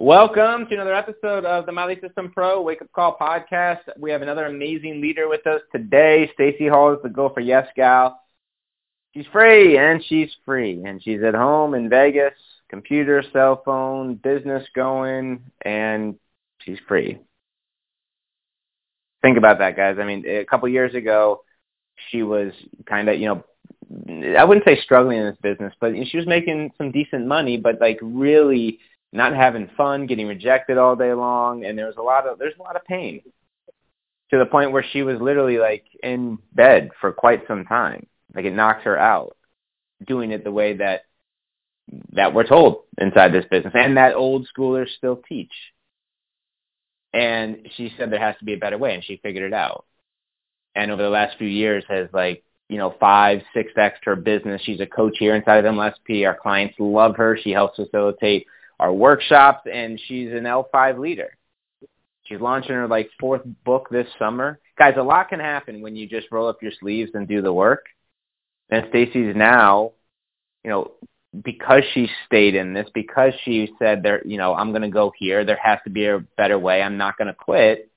Welcome to another episode of the My Lead System Pro Wake Up Call podcast. We have another amazing leader with us today. Stacy Hall is the Go for Yes gal. She's free and she's free and she's at home in Vegas, computer, cell phone, business going, and she's free. Think about that, guys. I mean, a couple years ago, she was kind of, you know, I wouldn't say struggling in this business, but she was making some decent money, but like really not having fun, getting rejected all day long, and there was a lot of there's a lot of pain to the point where she was literally like in bed for quite some time. Like it knocked her out doing it the way that that we're told inside this business and that old schoolers still teach. And she said there has to be a better way and she figured it out. And over the last few years has like, you know, five, six X her business. She's a coach here inside of MLSP. Our clients love her. She helps facilitate our workshops, and she's an L5 leader. She's launching her like fourth book this summer. Guys, a lot can happen when you just roll up your sleeves and do the work. And Stacy's now, you know, because she stayed in this, because she said there, you know, I'm going to go here. There has to be a better way. I'm not going to quit.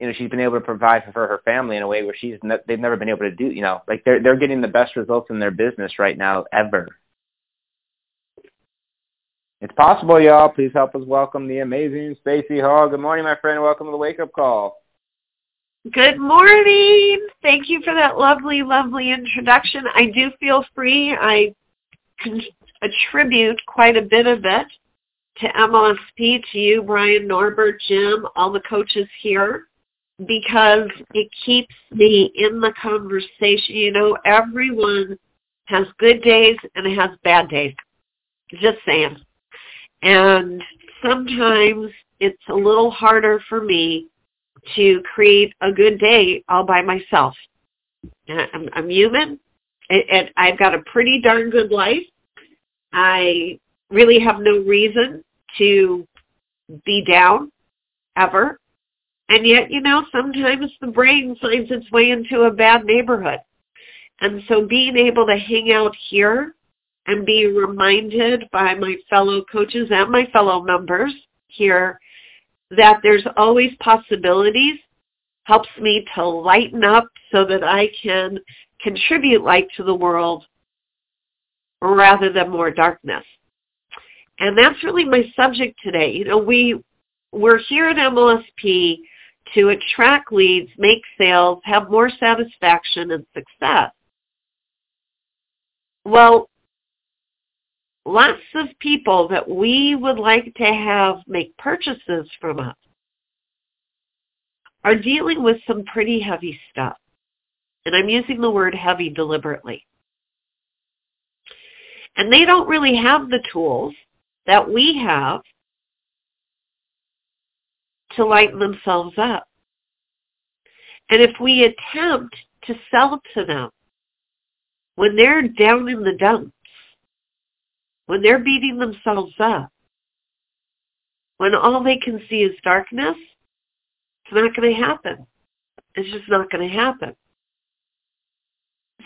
You know, she's been able to provide for her family in a way where she's ne- they've never been able to do. You know, like they're they're getting the best results in their business right now ever. It's possible, y'all. Please help us welcome the amazing Stacy Hall. Good morning, my friend. Welcome to the Wake Up Call. Good morning. Thank you for that lovely, lovely introduction. I do feel free. I attribute quite a bit of it to MLSP, to you, Brian, Norbert, Jim, all the coaches here, because it keeps me in the conversation. You know, everyone has good days and has bad days. Just saying. And sometimes it's a little harder for me to create a good day all by myself. I'm, I'm human, and I've got a pretty darn good life. I really have no reason to be down ever. And yet, you know, sometimes the brain finds its way into a bad neighborhood. And so being able to hang out here and be reminded by my fellow coaches and my fellow members here that there's always possibilities helps me to lighten up so that I can contribute light to the world rather than more darkness. And that's really my subject today. You know, we we're here at MLSP to attract leads, make sales, have more satisfaction and success. Well, lots of people that we would like to have make purchases from us are dealing with some pretty heavy stuff. And I'm using the word heavy deliberately. And they don't really have the tools that we have to lighten themselves up. And if we attempt to sell to them when they're down in the dumps, when they're beating themselves up, when all they can see is darkness, it's not going to happen. It's just not going to happen.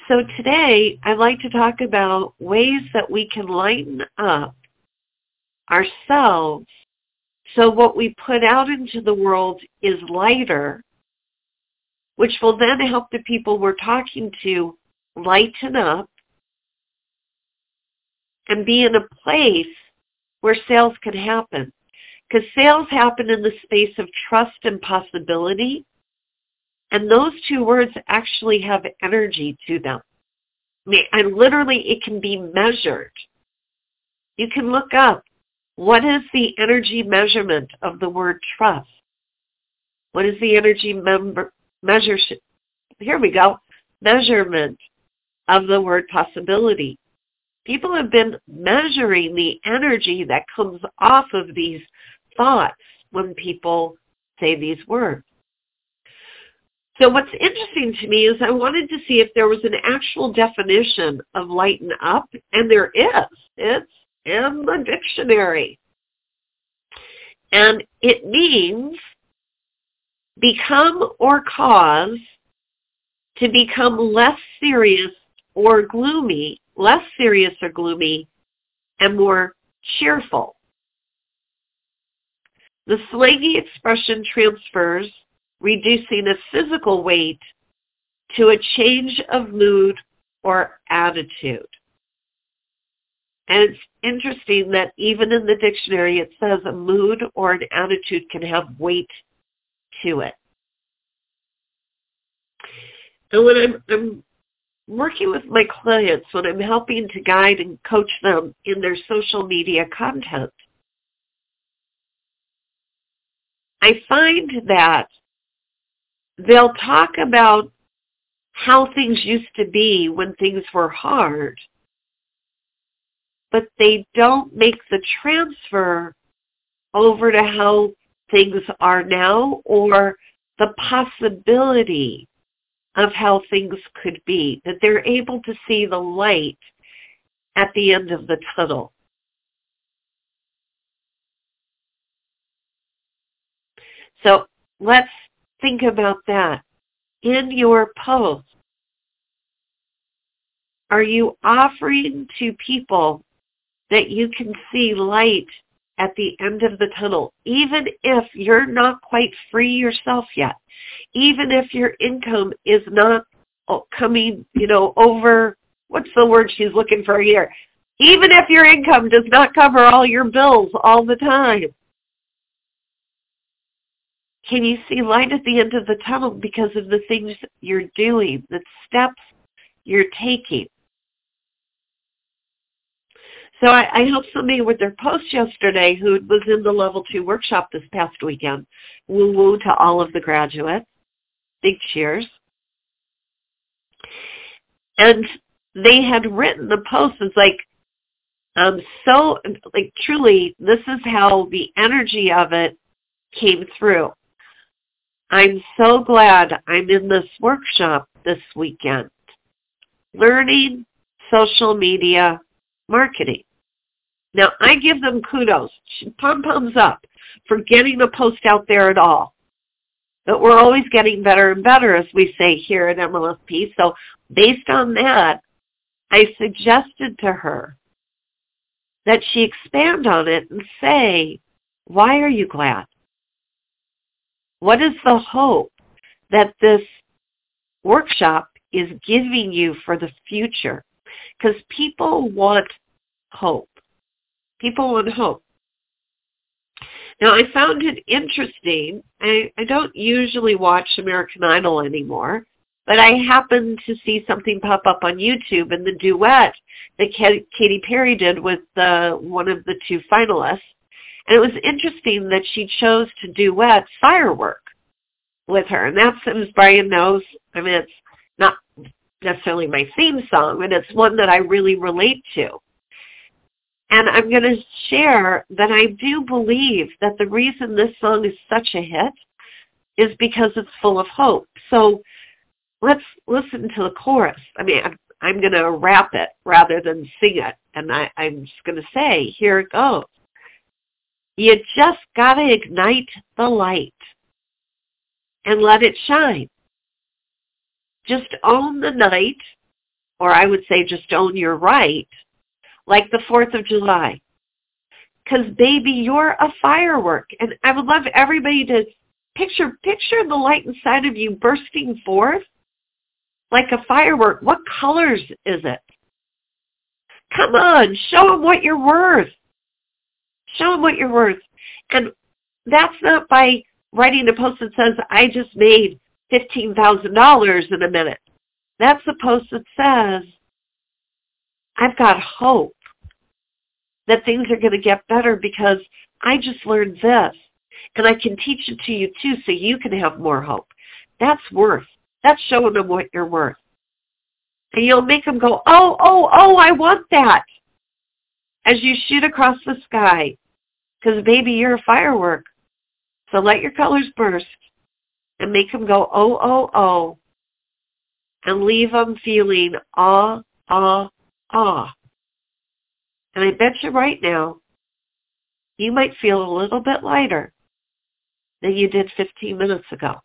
So today, I'd like to talk about ways that we can lighten up ourselves so what we put out into the world is lighter, which will then help the people we're talking to lighten up and be in a place where sales can happen. Because sales happen in the space of trust and possibility. And those two words actually have energy to them. And literally it can be measured. You can look up what is the energy measurement of the word trust? What is the energy member, measure? Here we go. Measurement of the word possibility people have been measuring the energy that comes off of these thoughts when people say these words. So what's interesting to me is I wanted to see if there was an actual definition of lighten up, and there is. It's in the dictionary. And it means become or cause to become less serious or gloomy, less serious or gloomy, and more cheerful. The slangy expression transfers reducing a physical weight to a change of mood or attitude. And it's interesting that even in the dictionary it says a mood or an attitude can have weight to it. And when I'm, I'm working with my clients, when I'm helping to guide and coach them in their social media content, I find that they'll talk about how things used to be when things were hard, but they don't make the transfer over to how things are now or the possibility of how things could be, that they're able to see the light at the end of the tunnel. So let's think about that. In your post, are you offering to people that you can see light at the end of the tunnel, even if you're not quite free yourself yet, even if your income is not uh, coming, you know, over, what's the word she's looking for here? Even if your income does not cover all your bills all the time, can you see light at the end of the tunnel because of the things you're doing, the steps you're taking? So I, I helped somebody with their post yesterday who was in the level two workshop this past weekend. Woo woo to all of the graduates. Big cheers. And they had written the post as like, um, so like truly, this is how the energy of it came through. I'm so glad I'm in this workshop this weekend. Learning social media marketing. Now, I give them kudos, pom-poms up for getting the post out there at all. But we're always getting better and better, as we say here at MLSP. So based on that, I suggested to her that she expand on it and say, why are you glad? What is the hope that this workshop is giving you for the future? Because people want hope. People want hope. Now, I found it interesting. I, I don't usually watch American Idol anymore, but I happened to see something pop up on YouTube and the duet that Katy Perry did with uh, one of the two finalists. And it was interesting that she chose to duet Firework with her. And that's, as Brian knows, I mean, it's not necessarily my theme song, but it's one that I really relate to. And I'm going to share that I do believe that the reason this song is such a hit is because it's full of hope. So let's listen to the chorus. I mean, I'm, I'm going to rap it rather than sing it. And I, I'm just going to say, here it goes. You just got to ignite the light and let it shine. Just own the night, or I would say just own your right like the 4th of July. Because, baby, you're a firework. And I would love everybody to picture, picture the light inside of you bursting forth like a firework. What colors is it? Come on, show them what you're worth. Show them what you're worth. And that's not by writing a post that says, I just made $15,000 in a minute. That's a post that says, I've got hope that things are going to get better because I just learned this. And I can teach it to you too so you can have more hope. That's worth. That's showing them what you're worth. And you'll make them go, oh, oh, oh, I want that. As you shoot across the sky. Because baby, you're a firework. So let your colors burst and make them go, oh, oh, oh, and leave them feeling ah, ah, ah. And I bet you right now, you might feel a little bit lighter than you did 15 minutes ago.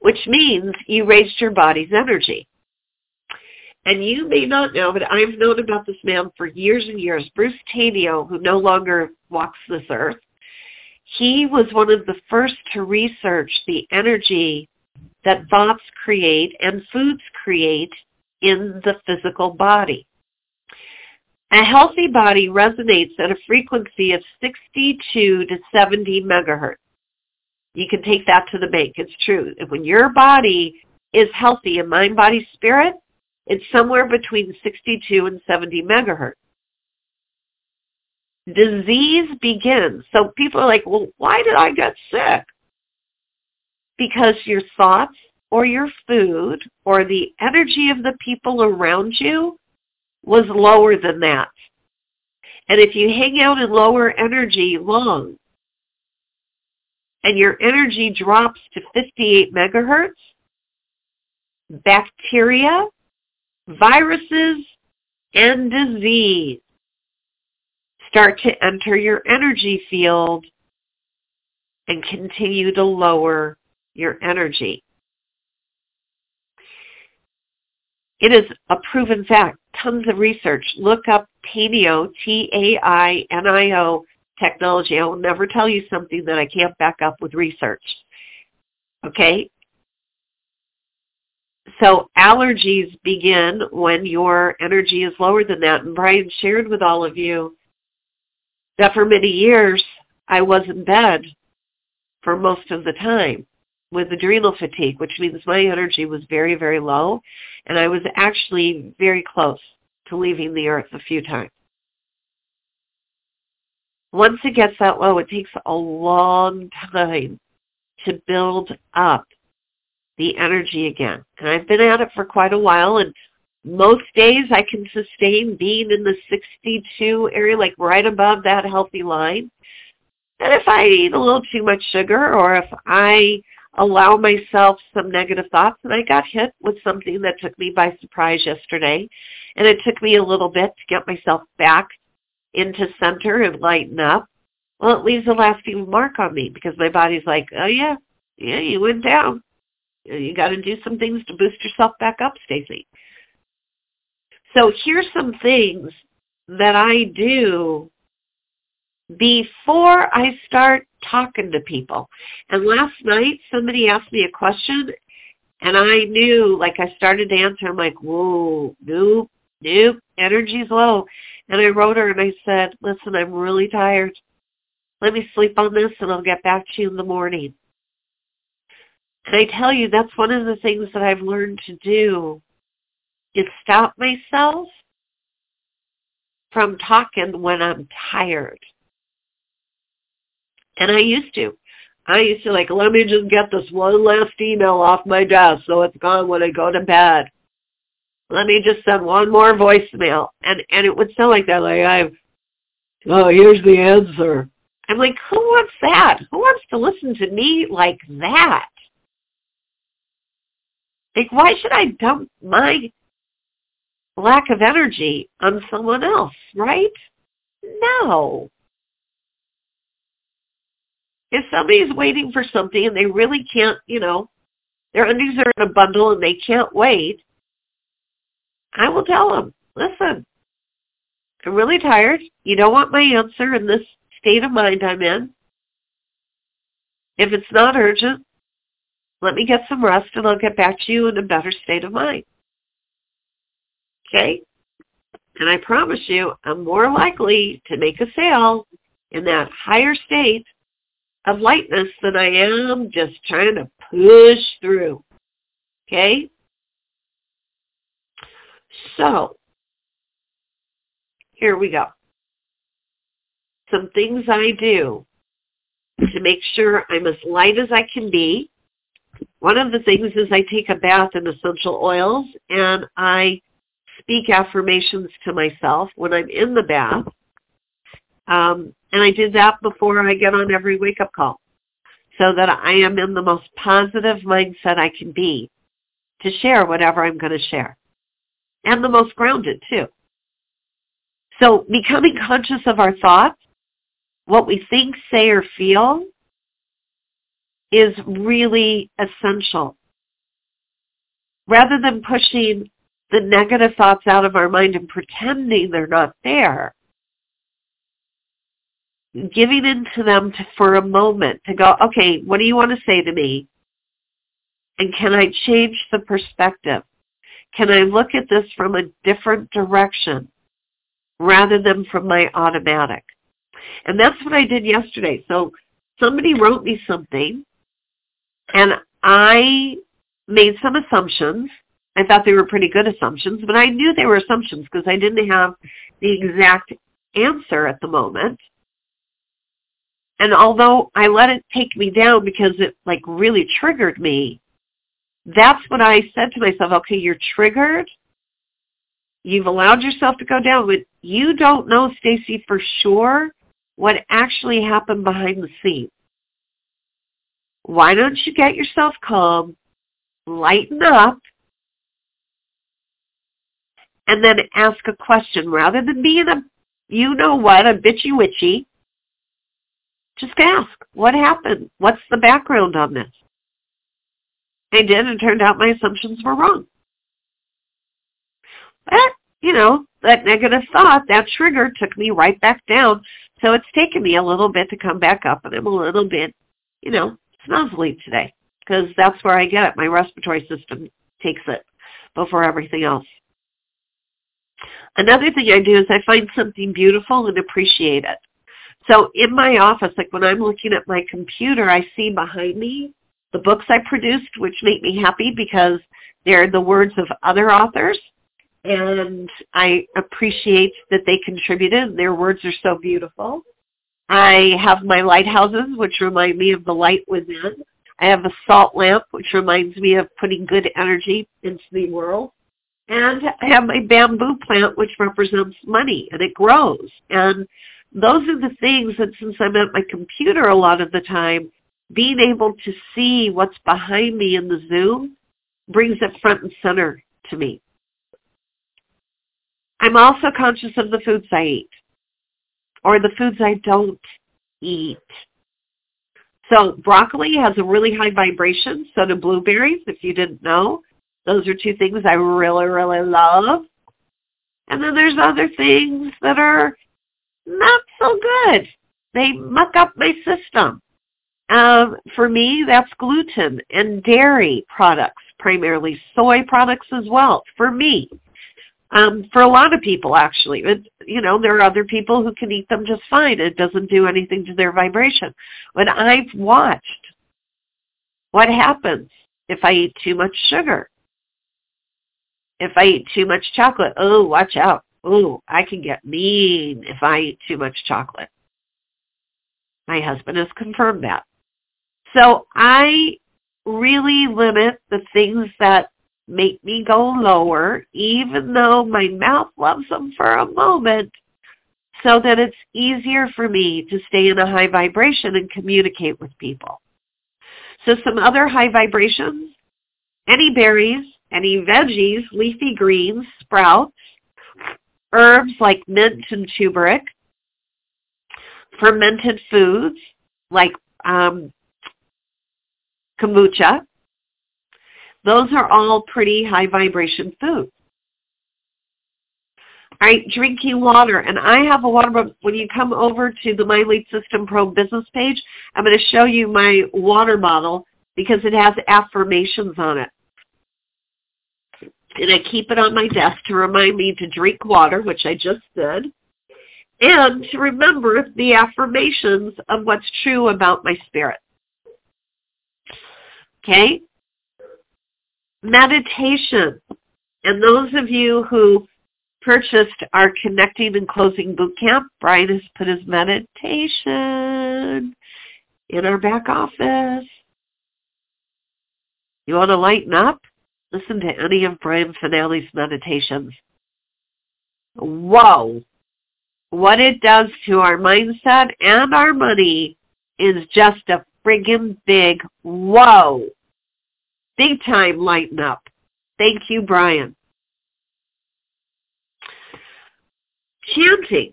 Which means you raised your body's energy. And you may not know, but I've known about this man for years and years. Bruce Tainio, who no longer walks this earth, he was one of the first to research the energy that thoughts create and foods create in the physical body. A healthy body resonates at a frequency of 62 to 70 megahertz. You can take that to the bank. It's true. When your body is healthy in mind, body, spirit, it's somewhere between 62 and 70 megahertz. Disease begins. So people are like, well, why did I get sick? Because your thoughts or your food or the energy of the people around you was lower than that. And if you hang out in lower energy long and your energy drops to 58 megahertz, bacteria, viruses, and disease start to enter your energy field and continue to lower your energy. It is a proven fact. Tons of research. Look up Tainio, T-A-I-N-I-O technology. I will never tell you something that I can't back up with research. Okay? So allergies begin when your energy is lower than that. And Brian shared with all of you that for many years I was in bed for most of the time with adrenal fatigue, which means my energy was very, very low. And I was actually very close to leaving the earth a few times. Once it gets that low, it takes a long time to build up the energy again. And I've been at it for quite a while and most days I can sustain being in the 62 area, like right above that healthy line. And if I eat a little too much sugar or if I allow myself some negative thoughts, and I got hit with something that took me by surprise yesterday, and it took me a little bit to get myself back into center and lighten up, well, it leaves a lasting mark on me because my body's like, oh yeah, yeah, you went down. You got to do some things to boost yourself back up, Stacy. So here's some things that I do before I start talking to people. And last night somebody asked me a question and I knew, like I started to answer, I'm like, whoa, nope, nope, energy's low. And I wrote her and I said, listen, I'm really tired. Let me sleep on this and I'll get back to you in the morning. And I tell you, that's one of the things that I've learned to do is stop myself from talking when I'm tired. And I used to. I used to like, let me just get this one last email off my desk so it's gone when I go to bed. Let me just send one more voicemail. And and it would sound like that, like I've oh, here's the answer. I'm like, who wants that? Who wants to listen to me like that? Like, why should I dump my lack of energy on someone else, right? No. If somebody's waiting for something and they really can't, you know, their undies are in a bundle and they can't wait, I will tell them, listen, I'm really tired. You don't want my answer in this state of mind I'm in. If it's not urgent, let me get some rest and I'll get back to you in a better state of mind. Okay? And I promise you, I'm more likely to make a sale in that higher state of lightness than I am just trying to push through. Okay? So, here we go. Some things I do to make sure I'm as light as I can be. One of the things is I take a bath in essential oils and I speak affirmations to myself when I'm in the bath. Um, and I did that before I get on every wake-up call. so that I am in the most positive mindset I can be to share whatever I'm going to share. And the most grounded too. So becoming conscious of our thoughts, what we think, say, or feel is really essential. Rather than pushing the negative thoughts out of our mind and pretending they're not there, giving in to them to, for a moment to go, okay, what do you want to say to me? And can I change the perspective? Can I look at this from a different direction rather than from my automatic? And that's what I did yesterday. So somebody wrote me something and I made some assumptions. I thought they were pretty good assumptions, but I knew they were assumptions because I didn't have the exact answer at the moment. And although I let it take me down because it like really triggered me, that's what I said to myself, okay, you're triggered. You've allowed yourself to go down, but you don't know, Stacy, for sure what actually happened behind the scenes. Why don't you get yourself calm, lighten up, and then ask a question rather than being a, you know what, a bitchy witchy. Just ask, what happened? What's the background on this? I did, and turned out my assumptions were wrong. But, you know, that negative thought, that trigger took me right back down. So it's taken me a little bit to come back up, and I'm a little bit, you know, snuzzly today because that's where I get it. My respiratory system takes it before everything else. Another thing I do is I find something beautiful and appreciate it. So in my office, like when I'm looking at my computer, I see behind me the books I produced, which make me happy because they're the words of other authors. And I appreciate that they contributed. Their words are so beautiful. I have my lighthouses, which remind me of the light within. I have a salt lamp, which reminds me of putting good energy into the world. And I have my bamboo plant, which represents money, and it grows. And those are the things that since I'm at my computer a lot of the time, being able to see what's behind me in the Zoom brings it front and center to me. I'm also conscious of the foods I eat or the foods I don't eat. So broccoli has a really high vibration, so do blueberries, if you didn't know. Those are two things I really, really love. And then there's other things that are not so good. They muck up my system. Um, for me, that's gluten and dairy products, primarily soy products as well, for me. Um, for a lot of people, actually. It, you know, there are other people who can eat them just fine. It doesn't do anything to their vibration. But I've watched what happens if I eat too much sugar. If I eat too much chocolate, oh, watch out. Oh, I can get mean if I eat too much chocolate. My husband has confirmed that. So I really limit the things that make me go lower, even though my mouth loves them for a moment, so that it's easier for me to stay in a high vibration and communicate with people. So some other high vibrations, any berries, any veggies, leafy greens, sprouts, herbs like mint and turmeric, fermented foods like um, kombucha. Those are all pretty high vibration foods. All right, drinking water. And I have a water, when you come over to the My Lead System Pro business page, I'm going to show you my water bottle because it has affirmations on it. And I keep it on my desk to remind me to drink water, which I just did, and to remember the affirmations of what's true about my spirit. Okay? Meditation. And those of you who purchased our Connecting and Closing Boot Camp, Brian has put his meditation in our back office. You want to lighten up? Listen to any of Brian Fanale's meditations. Whoa! What it does to our mindset and our money is just a friggin' big. Whoa. Big time lighten up. Thank you, Brian. Chanting.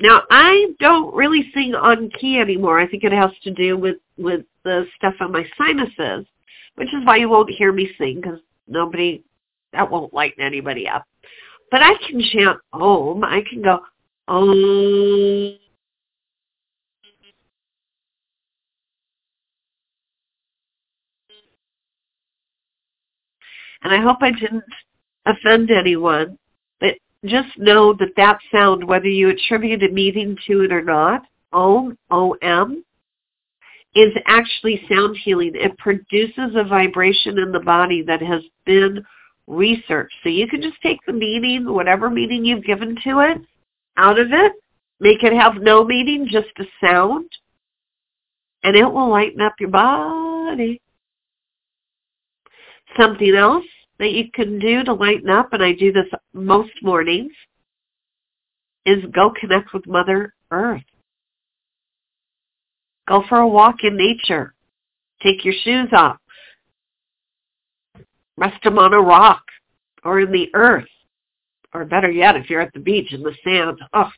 Now, I don't really sing on key anymore. I think it has to do with, with the stuff on my sinuses, which is why you won't hear me sing because nobody, that won't lighten anybody up. But I can chant Om. I can go Om. And I hope I didn't offend anyone, but just know that that sound, whether you attribute a meaning to it or not, Om, O-M, is actually sound healing. It produces a vibration in the body that has been researched. So you can just take the meaning, whatever meaning you've given to it, out of it, make it have no meaning, just a sound, and it will lighten up your body. Something else that you can do to lighten up, and I do this most mornings, is go connect with Mother Earth. Go for a walk in nature. Take your shoes off. Rest them on a rock or in the earth. Or better yet, if you're at the beach in the sand, oh,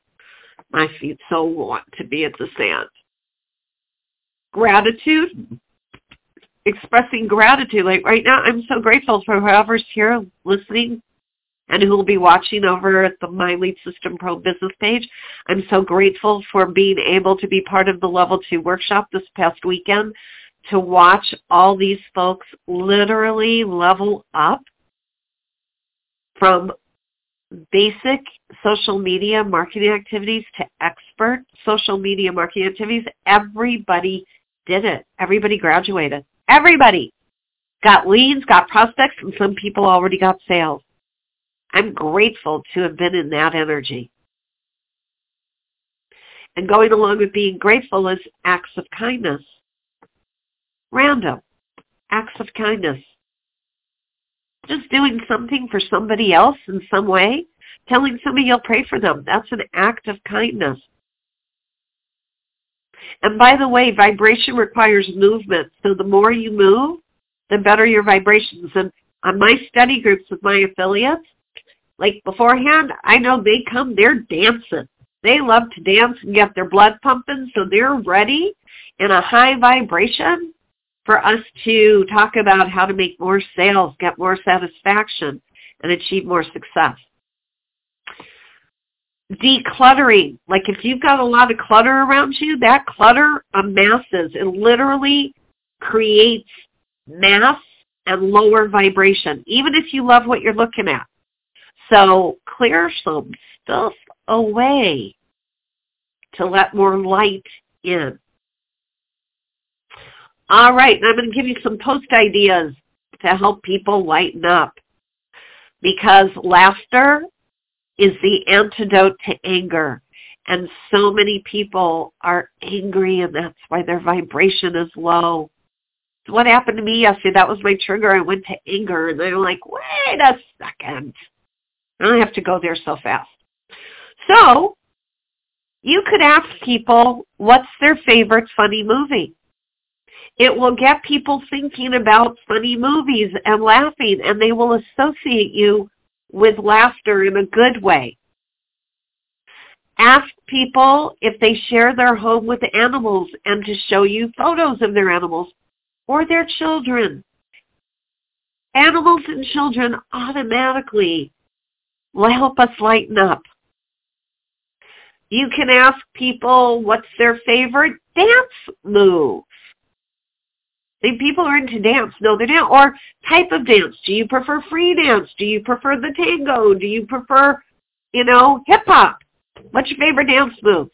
my feet so want to be at the sand. Gratitude, expressing gratitude. Like right now, I'm so grateful for whoever's here listening and who will be watching over at the My Lead System Pro business page. I'm so grateful for being able to be part of the Level 2 workshop this past weekend to watch all these folks literally level up from basic social media marketing activities to expert social media marketing activities. Everybody did it. Everybody graduated. Everybody got leads, got prospects, and some people already got sales. I'm grateful to have been in that energy. And going along with being grateful is acts of kindness. Random acts of kindness. Just doing something for somebody else in some way, telling somebody you'll pray for them. That's an act of kindness. And by the way, vibration requires movement. So the more you move, the better your vibrations. And on my study groups with my affiliates, like beforehand, I know they come, they're dancing. They love to dance and get their blood pumping, so they're ready in a high vibration for us to talk about how to make more sales, get more satisfaction, and achieve more success. Decluttering, like if you've got a lot of clutter around you, that clutter amasses. It literally creates mass and lower vibration, even if you love what you're looking at. So clear some stuff away to let more light in. All right, and I'm going to give you some post ideas to help people lighten up because laughter is the antidote to anger. And so many people are angry and that's why their vibration is low. What happened to me yesterday, that was my trigger. I went to anger and they're like, wait a second. I don't have to go there so fast. So you could ask people what's their favorite funny movie. It will get people thinking about funny movies and laughing, and they will associate you with laughter in a good way. Ask people if they share their home with animals and to show you photos of their animals or their children. Animals and children automatically will help us lighten up. You can ask people what's their favorite dance move. The people are into dance. No, they're not. Or type of dance. Do you prefer free dance? Do you prefer the tango? Do you prefer, you know, hip hop? What's your favorite dance moves?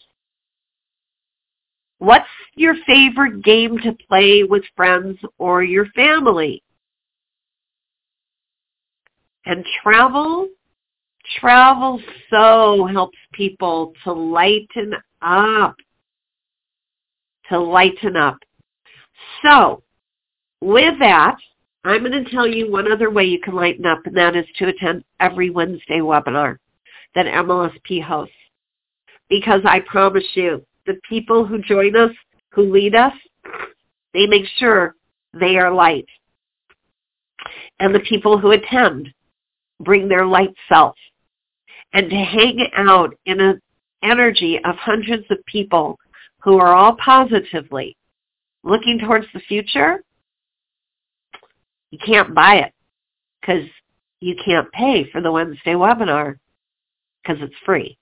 What's your favorite game to play with friends or your family? And travel Travel so helps people to lighten up. To lighten up. So, with that, I'm going to tell you one other way you can lighten up, and that is to attend every Wednesday webinar that MLSP hosts. Because I promise you, the people who join us, who lead us, They make sure they are light. And the people who attend bring their light self. And to hang out in an energy of hundreds of people who are all positively looking towards the future, you can't buy it because you can't pay for the Wednesday webinar because it's free.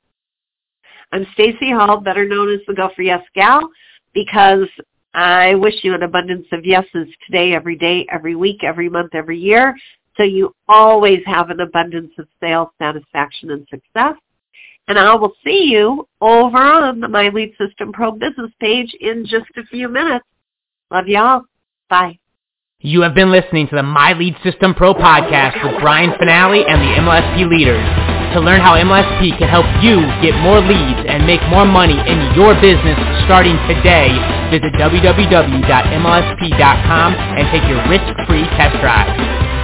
I'm Stacy Hall, better known as the Go for Yes Gal, because I wish you an abundance of yeses today, every day, every week, every month, every year, so you always have an abundance of sales, satisfaction, and success. And I will see you over on the My Lead System Pro business page in just a few minutes. Love y'all. Bye. You have been listening to the My Lead System Pro podcast with Brian Fanale and the MLSP leaders. To learn how MLSP can help you get more leads and make more money in your business starting today, visit www.mlsp.com and take your risk-free test drive.